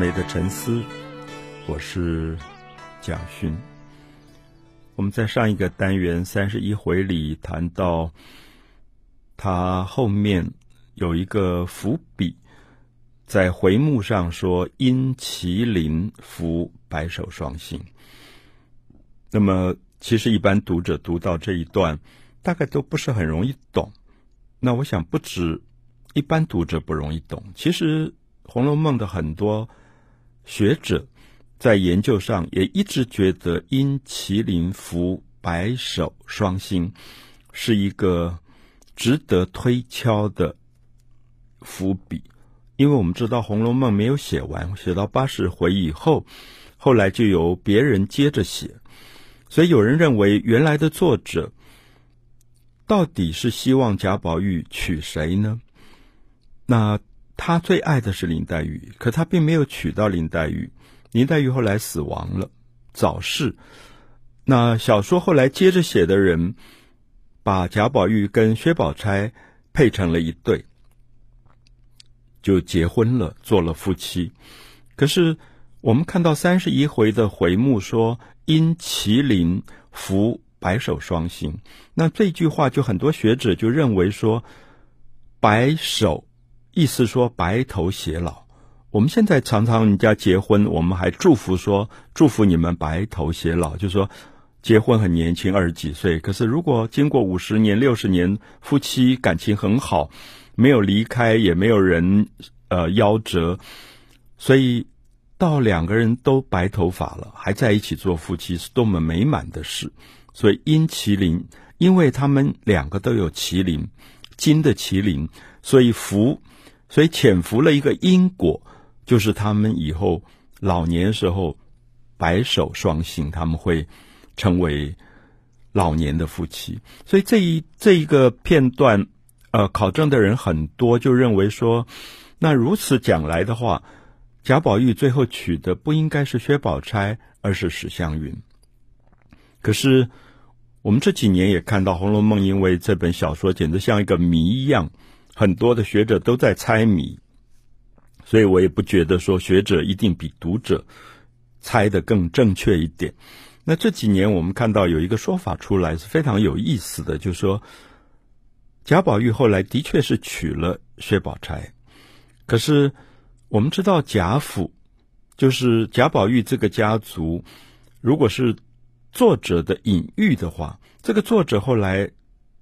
美的沉思，我是蒋勋。我们在上一个单元三十一回里谈到，他后面有一个伏笔，在回目上说“因麒麟伏白首双星”。那么，其实一般读者读到这一段，大概都不是很容易懂。那我想，不止一般读者不容易懂，其实《红楼梦》的很多。学者在研究上也一直觉得“因麒麟伏白首双星”是一个值得推敲的伏笔，因为我们知道《红楼梦》没有写完，写到八十回以后，后来就由别人接着写，所以有人认为原来的作者到底是希望贾宝玉娶谁呢？那？他最爱的是林黛玉，可他并没有娶到林黛玉。林黛玉后来死亡了，早逝。那小说后来接着写的人，把贾宝玉跟薛宝钗配成了一对，就结婚了，做了夫妻。可是我们看到三十一回的回目说“因麒麟伏白首双星”，那这句话就很多学者就认为说，白首。意思说白头偕老，我们现在常常人家结婚，我们还祝福说祝福你们白头偕老，就是说结婚很年轻，二十几岁。可是如果经过五十年、六十年，夫妻感情很好，没有离开，也没有人呃夭折，所以到两个人都白头发了，还在一起做夫妻，是多么美满的事。所以因麒麟，因为他们两个都有麒麟，金的麒麟，所以福。所以潜伏了一个因果，就是他们以后老年时候白首双星，他们会成为老年的夫妻。所以这一这一个片段，呃，考证的人很多，就认为说，那如此讲来的话，贾宝玉最后娶的不应该是薛宝钗，而是史湘云。可是我们这几年也看到《红楼梦》，因为这本小说简直像一个谜一样。很多的学者都在猜谜，所以我也不觉得说学者一定比读者猜得更正确一点。那这几年我们看到有一个说法出来是非常有意思的，就是说贾宝玉后来的确是娶了薛宝钗，可是我们知道贾府就是贾宝玉这个家族，如果是作者的隐喻的话，这个作者后来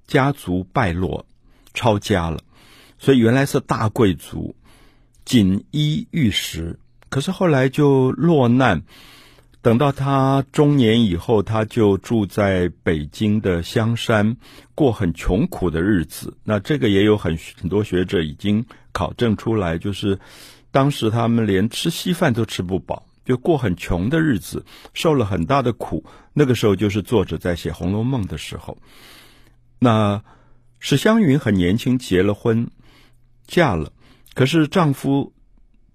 家族败落，抄家了。所以原来是大贵族，锦衣玉食，可是后来就落难。等到他中年以后，他就住在北京的香山，过很穷苦的日子。那这个也有很很多学者已经考证出来，就是当时他们连吃稀饭都吃不饱，就过很穷的日子，受了很大的苦。那个时候就是作者在写《红楼梦》的时候。那史湘云很年轻结了婚。嫁了，可是丈夫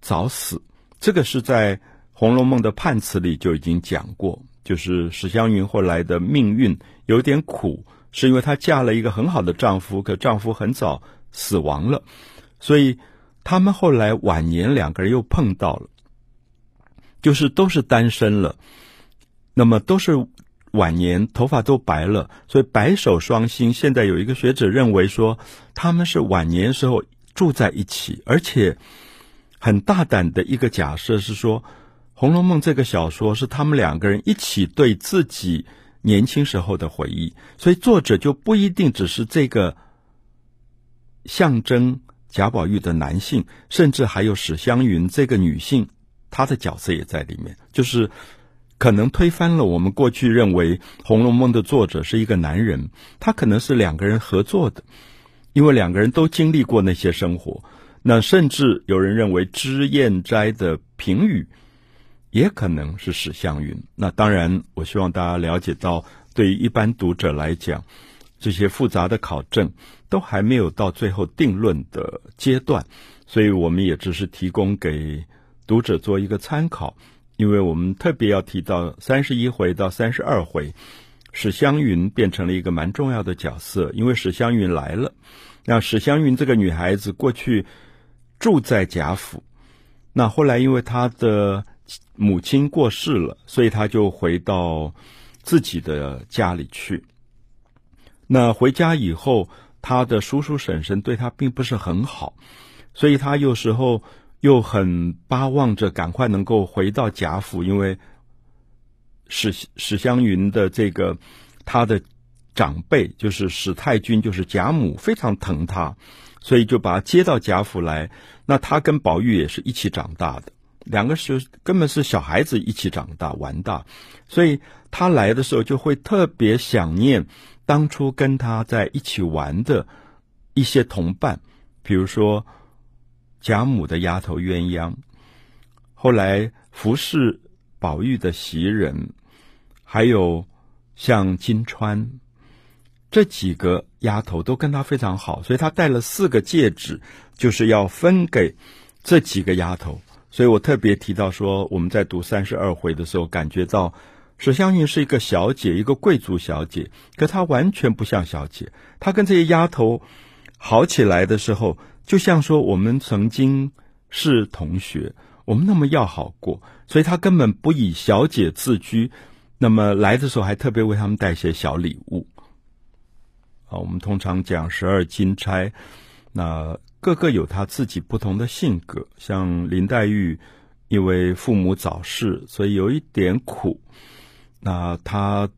早死，这个是在《红楼梦》的判词里就已经讲过。就是史湘云后来的命运有点苦，是因为她嫁了一个很好的丈夫，可丈夫很早死亡了，所以他们后来晚年两个人又碰到了，就是都是单身了，那么都是晚年头发都白了，所以白首双星。现在有一个学者认为说，他们是晚年时候。住在一起，而且很大胆的一个假设是说，《红楼梦》这个小说是他们两个人一起对自己年轻时候的回忆，所以作者就不一定只是这个象征贾宝玉的男性，甚至还有史湘云这个女性，她的角色也在里面，就是可能推翻了我们过去认为《红楼梦》的作者是一个男人，他可能是两个人合作的。因为两个人都经历过那些生活，那甚至有人认为脂砚斋的评语也可能是史湘云。那当然，我希望大家了解到，对于一般读者来讲，这些复杂的考证都还没有到最后定论的阶段，所以我们也只是提供给读者做一个参考。因为我们特别要提到三十一回到三十二回。史湘云变成了一个蛮重要的角色，因为史湘云来了。那史湘云这个女孩子过去住在贾府，那后来因为她的母亲过世了，所以她就回到自己的家里去。那回家以后，她的叔叔婶婶对她并不是很好，所以她有时候又很巴望着赶快能够回到贾府，因为史史湘云的这个他的长辈就是史太君，就是贾母非常疼他，所以就把他接到贾府来。那他跟宝玉也是一起长大的，两个是根本是小孩子一起长大玩大，所以他来的时候就会特别想念当初跟他在一起玩的一些同伴，比如说贾母的丫头鸳鸯，后来服侍宝玉的袭人，还有像金釧这几个丫头都跟他非常好，所以他戴了四个戒指。就是要分给这几个丫头，所以我特别提到说，我们在读三十二回的时候，感觉到史湘云是一个小姐，一个贵族小姐，可她完全不像小姐。她跟这些丫头好起来的时候，就像说我们曾经是同学，我们那么要好过，所以她根本不以小姐自居。那么来的时候还特别为他们带些小礼物。啊，我们通常讲十二金钗，那。个个有他自己不同的性格，像林黛玉，因为父母早逝，所以有一点苦。那他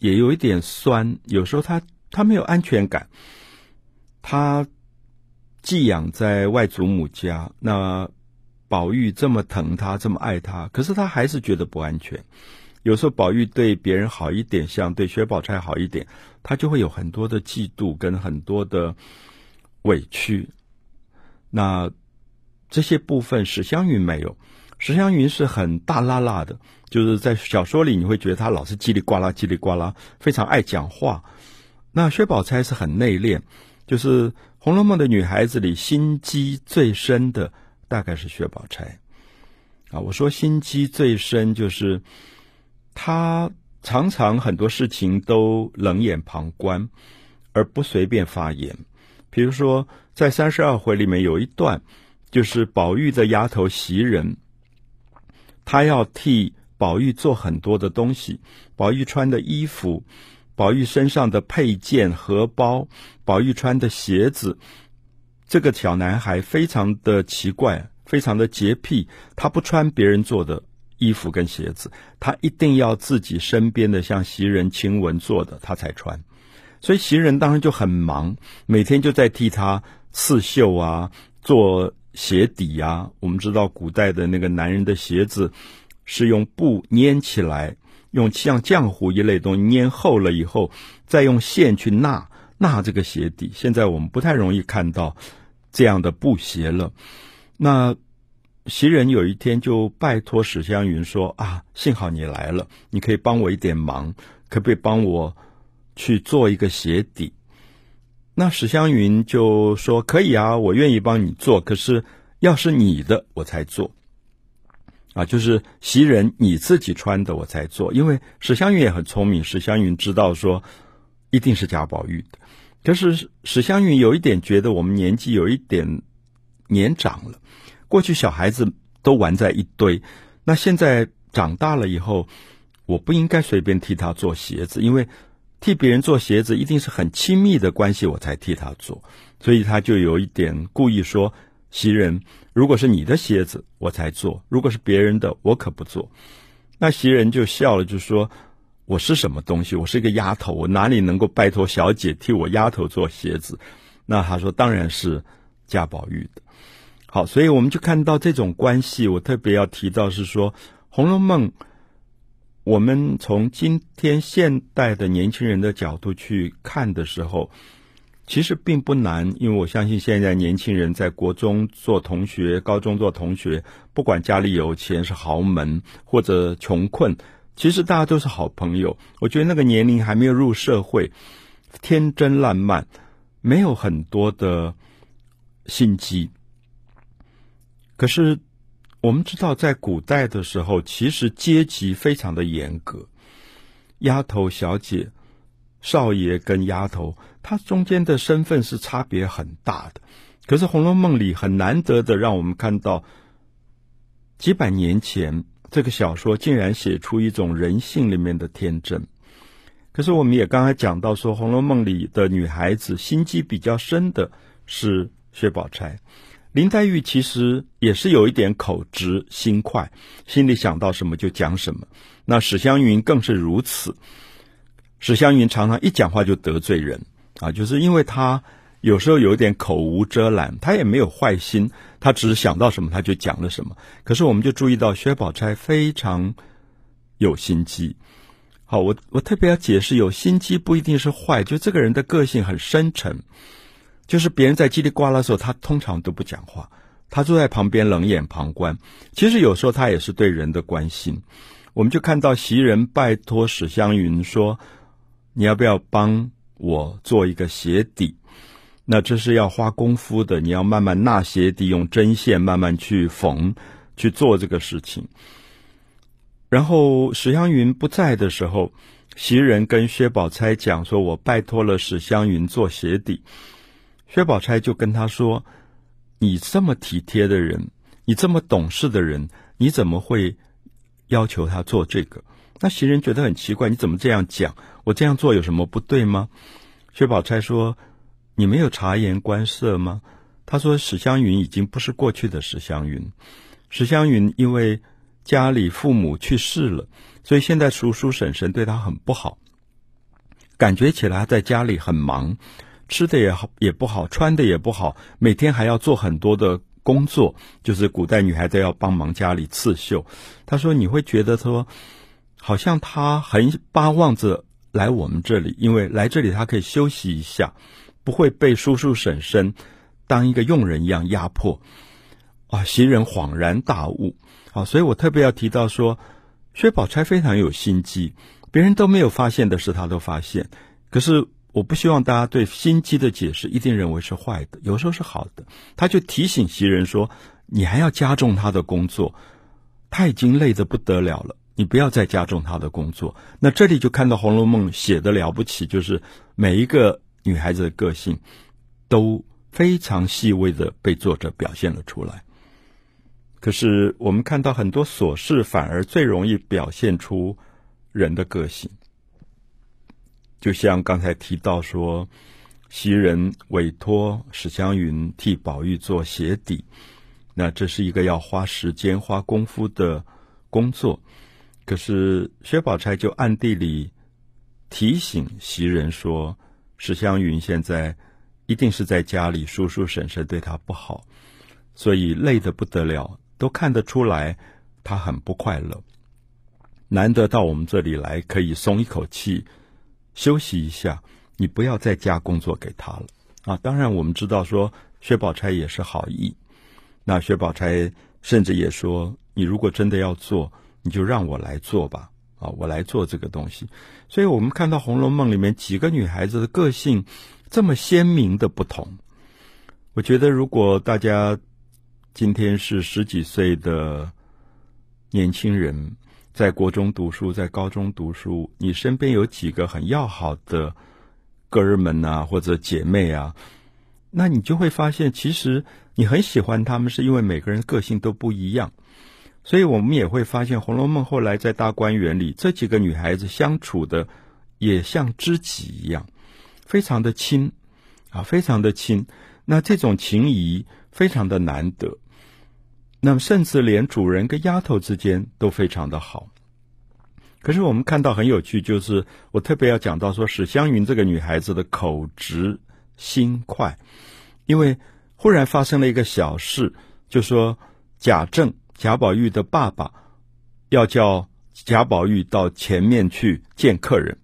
也有一点酸，有时候他他没有安全感。他寄养在外祖母家，那宝玉这么疼他，这么爱他，可是他还是觉得不安全。有时候宝玉对别人好一点，像对薛宝钗好一点，他就会有很多的嫉妒跟很多的委屈。那这些部分史湘云没有，史湘云是很大剌剌的，就是在小说里你会觉得他老是叽里呱啦叽里呱啦，非常爱讲话。那薛宝钗是很内敛，就是《红楼梦》的女孩子里心机最深的大概是薛宝钗啊。我说心机最深，就是他常常很多事情都冷眼旁观，而不随便发言。比如说，在三十二回里面有一段，就是宝玉的丫头袭人，她要替宝玉做很多的东西，宝玉穿的衣服，宝玉身上的配件、荷包，宝玉穿的鞋子。这个小男孩非常的奇怪，非常的洁癖，他不穿别人做的衣服跟鞋子，他一定要自己身边的像袭人、晴雯做的，他才穿。所以袭人当然就很忙，每天就在替他刺绣啊，做鞋底啊。我们知道古代的那个男人的鞋子是用布粘起来，用像浆糊一类东西粘厚了以后，再用线去纳纳这个鞋底。现在我们不太容易看到这样的布鞋了。那袭人有一天就拜托史湘云说：“啊，幸好你来了，你可以帮我一点忙，可不可以帮我？”去做一个鞋底，那史湘云就说：“可以啊，我愿意帮你做。可是要是你的，我才做。啊，就是袭人你自己穿的，我才做。因为史湘云也很聪明，史湘云知道说一定是贾宝玉的。可是史湘云有一点觉得我们年纪有一点年长了，过去小孩子都玩在一堆，那现在长大了以后，我不应该随便替他做鞋子，因为。”替别人做鞋子，一定是很亲密的关系，我才替他做，所以他就有一点故意说：“袭人，如果是你的鞋子，我才做；如果是别人的，我可不做。”那袭人就笑了，就说：“我是什么东西？我是一个丫头，我哪里能够拜托小姐替我丫头做鞋子？”那他说：“当然是贾宝玉的。”好，所以我们就看到这种关系。我特别要提到是说，《红楼梦》。我们从今天现代的年轻人的角度去看的时候，其实并不难，因为我相信现在年轻人在国中做同学、高中做同学，不管家里有钱是豪门或者穷困，其实大家都是好朋友。我觉得那个年龄还没有入社会，天真烂漫，没有很多的心机，可是。我们知道，在古代的时候，其实阶级非常的严格，丫头、小姐、少爷跟丫头，他中间的身份是差别很大的。可是《红楼梦》里很难得的让我们看到，几百年前，这个小说竟然写出一种人性里面的天真。可是我们也刚才讲到说，《红楼梦》里的女孩子心机比较深的是薛宝钗，林黛玉其实也是有一点口直心快，心里想到什么就讲什么。那史湘云更是如此，史湘云常常一讲话就得罪人啊，就是因为她有时候有一点口无遮拦，她也没有坏心，她只是想到什么她就讲了什么。可是我们就注意到薛宝钗非常有心机。好，我我特别要解释，有心机不一定是坏，就这个人的个性很深沉，就是别人在叽里呱啦的时候，他通常都不讲话，他坐在旁边冷眼旁观。其实有时候他也是对人的关心。我们就看到袭人拜托史湘云说：“你要不要帮我做一个鞋底？那这是要花功夫的，你要慢慢纳鞋底，用针线慢慢去缝去做这个事情。”然后史湘云不在的时候，袭人跟薛宝钗讲说：“我拜托了史湘云做鞋底。”薛宝钗就跟他说：“你这么体贴的人，你这么懂事的人，你怎么会要求他做这个？”那袭人觉得很奇怪：“你怎么这样讲？我这样做有什么不对吗？”薛宝钗说：“你没有察言观色吗？”他说：“史湘云已经不是过去的史湘云，史湘云因为。”家里父母去世了，所以现在叔叔婶婶对他很不好，感觉起来在家里很忙，吃的也好也不好，穿的也不好，每天还要做很多的工作，就是古代女孩子要帮忙家里刺绣。他说你会觉得说，好像他很巴望着来我们这里，因为来这里他可以休息一下，不会被叔叔婶婶当一个佣人一样压迫。啊，袭人恍然大悟。好，所以我特别要提到说，薛宝钗非常有心机，别人都没有发现的事，她都发现。可是我不希望大家对心机的解释一定认为是坏的，有时候是好的。他就提醒袭人说：“你还要加重他的工作，他已经累得不得了了，你不要再加重他的工作。”那这里就看到《红楼梦》写的了不起，就是每一个女孩子的个性都非常细微的被作者表现了出来。可是我们看到很多琐事，反而最容易表现出人的个性。就像刚才提到说，袭人委托史湘云替宝玉做鞋底，那这是一个要花时间、花功夫的工作。可是薛宝钗就暗地里提醒袭人说，史湘云现在一定是在家里，叔叔婶婶对她不好，所以累得不得了。都看得出来，她很不快乐。难得到我们这里来，可以松一口气，休息一下。你不要再加工作给他了啊！当然，我们知道说薛宝钗也是好意。那薛宝钗甚至也说：“你如果真的要做，你就让我来做吧。啊，我来做这个东西。”所以，我们看到《红楼梦》里面几个女孩子的个性这么鲜明的不同。我觉得，如果大家。今天是十几岁的年轻人，在国中读书，在高中读书。你身边有几个很要好的哥儿们啊，或者姐妹啊，那你就会发现，其实你很喜欢他们，是因为每个人个性都不一样。所以我们也会发现，《红楼梦》后来在大观园里，这几个女孩子相处的也像知己一样，非常的亲啊，非常的亲。那这种情谊非常的难得。那么，甚至连主人跟丫头之间都非常的好。可是我们看到很有趣，就是我特别要讲到说，史湘云这个女孩子的口直心快，因为忽然发生了一个小事，就说贾政贾宝玉的爸爸要叫贾宝玉到前面去见客人。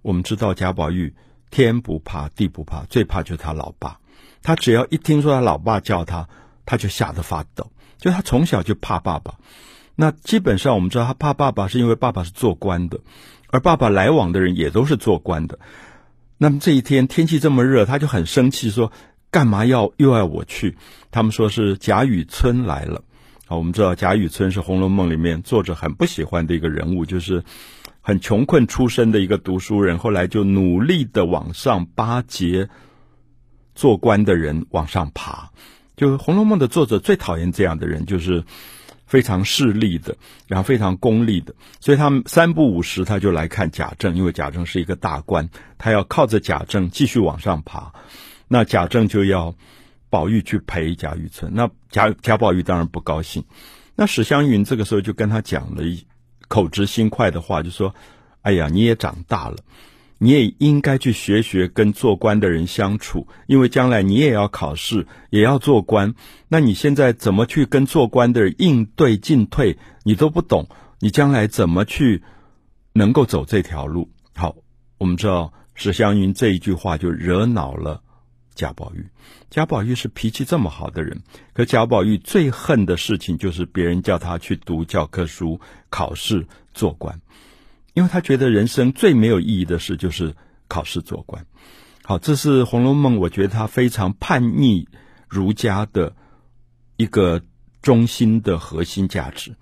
我们知道贾宝玉天不怕地不怕，最怕就是他老爸。他只要一听说他老爸叫他，他就吓得发抖。就他从小就怕爸爸，那基本上我们知道他怕爸爸是因为爸爸是做官的，而爸爸来往的人也都是做官的。那么这一天天气这么热，他就很生气，说干嘛要又要我去？他们说是贾雨村来了。啊，我们知道贾雨村是《红楼梦》里面作者很不喜欢的一个人物，就是很穷困出身的一个读书人，后来就努力的往上巴结做官的人往上爬。就是《红楼梦》的作者最讨厌这样的人，就是非常势利的，然后非常功利的，所以他三不五时他就来看贾政，因为贾政是一个大官，他要靠着贾政继续往上爬。那贾政就要宝玉去陪贾雨村，那贾贾宝玉当然不高兴。那史湘云这个时候就跟他讲了一口直心快的话，就说：“哎呀，你也长大了。”你也应该去学学跟做官的人相处，因为将来你也要考试，也要做官。那你现在怎么去跟做官的人应对进退，你都不懂，你将来怎么去能够走这条路？好，我们知道史湘云这一句话就惹恼了贾宝玉。贾宝玉是脾气这么好的人，可贾宝玉最恨的事情就是别人叫他去读教科书、考试、做官。因为他觉得人生最没有意义的事就是考试做官。好，这是《红楼梦》，我觉得他非常叛逆儒家的一个中心的核心价值。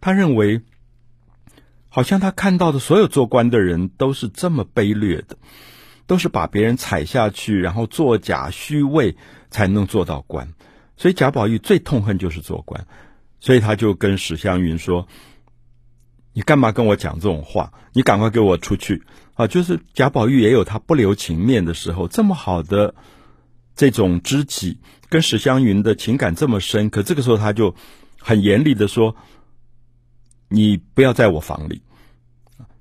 他认为，好像他看到的所有做官的人都是这么卑劣的，都是把别人踩下去，然后作假虚伪才能做到官。所以贾宝玉最痛恨就是做官，所以他就跟史湘云说。你干嘛跟我讲这种话？你赶快给我出去！啊，就是贾宝玉也有他不留情面的时候。这么好的这种知己，跟史湘云的情感这么深，可这个时候他就很严厉的说：“你不要在我房里，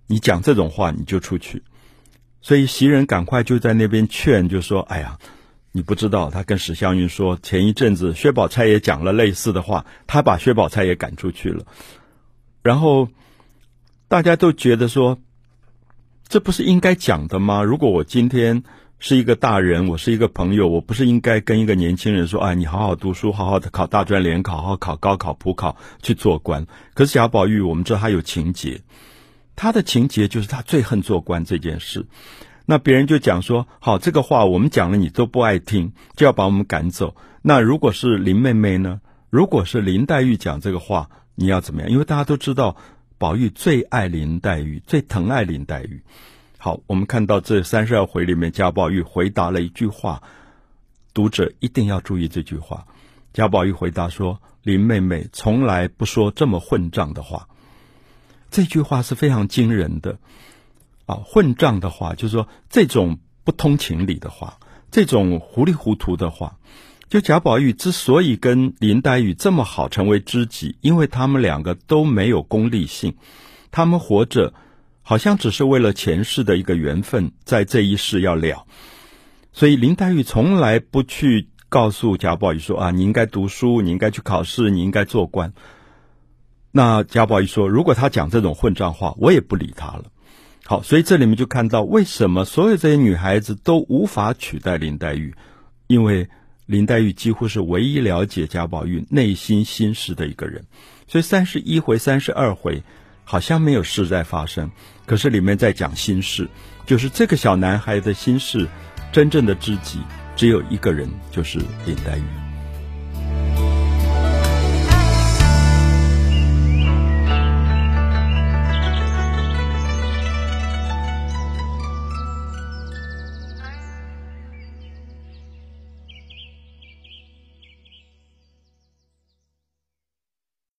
你讲这种话你就出去。”所以袭人赶快就在那边劝，就说：“哎呀，你不知道，他跟史湘云说，前一阵子薛宝钗也讲了类似的话，他把薛宝钗也赶出去了，然后。”大家都觉得说，这不是应该讲的吗？如果我今天是一个大人，我是一个朋友，我不是应该跟一个年轻人说：“哎，你好好读书，好好的考大专联考，好考高考、普考，去做官。”可是贾宝玉，我们知道他有情节，他的情节就是他最恨做官这件事。那别人就讲说：“好，这个话我们讲了，你都不爱听，就要把我们赶走。”那如果是林妹妹呢？如果是林黛玉讲这个话，你要怎么样？因为大家都知道。宝玉最爱林黛玉，最疼爱林黛玉。好，我们看到这三十二回里面，贾宝玉回答了一句话，读者一定要注意这句话。贾宝玉回答说：“林妹妹从来不说这么混账的话。”这句话是非常惊人的啊！混账的话，就是说这种不通情理的话，这种糊里糊涂的话。就贾宝玉之所以跟林黛玉这么好，成为知己，因为他们两个都没有功利性，他们活着好像只是为了前世的一个缘分，在这一世要了。所以林黛玉从来不去告诉贾宝玉说：“啊，你应该读书，你应该去考试，你应该做官。”那贾宝玉说：“如果他讲这种混账话，我也不理他了。”好，所以这里面就看到为什么所有这些女孩子都无法取代林黛玉，因为。林黛玉几乎是唯一了解贾宝玉内心心事的一个人，所以三十一回、三十二回好像没有事在发生，可是里面在讲心事，就是这个小男孩的心事，真正的知己只有一个人，就是林黛玉。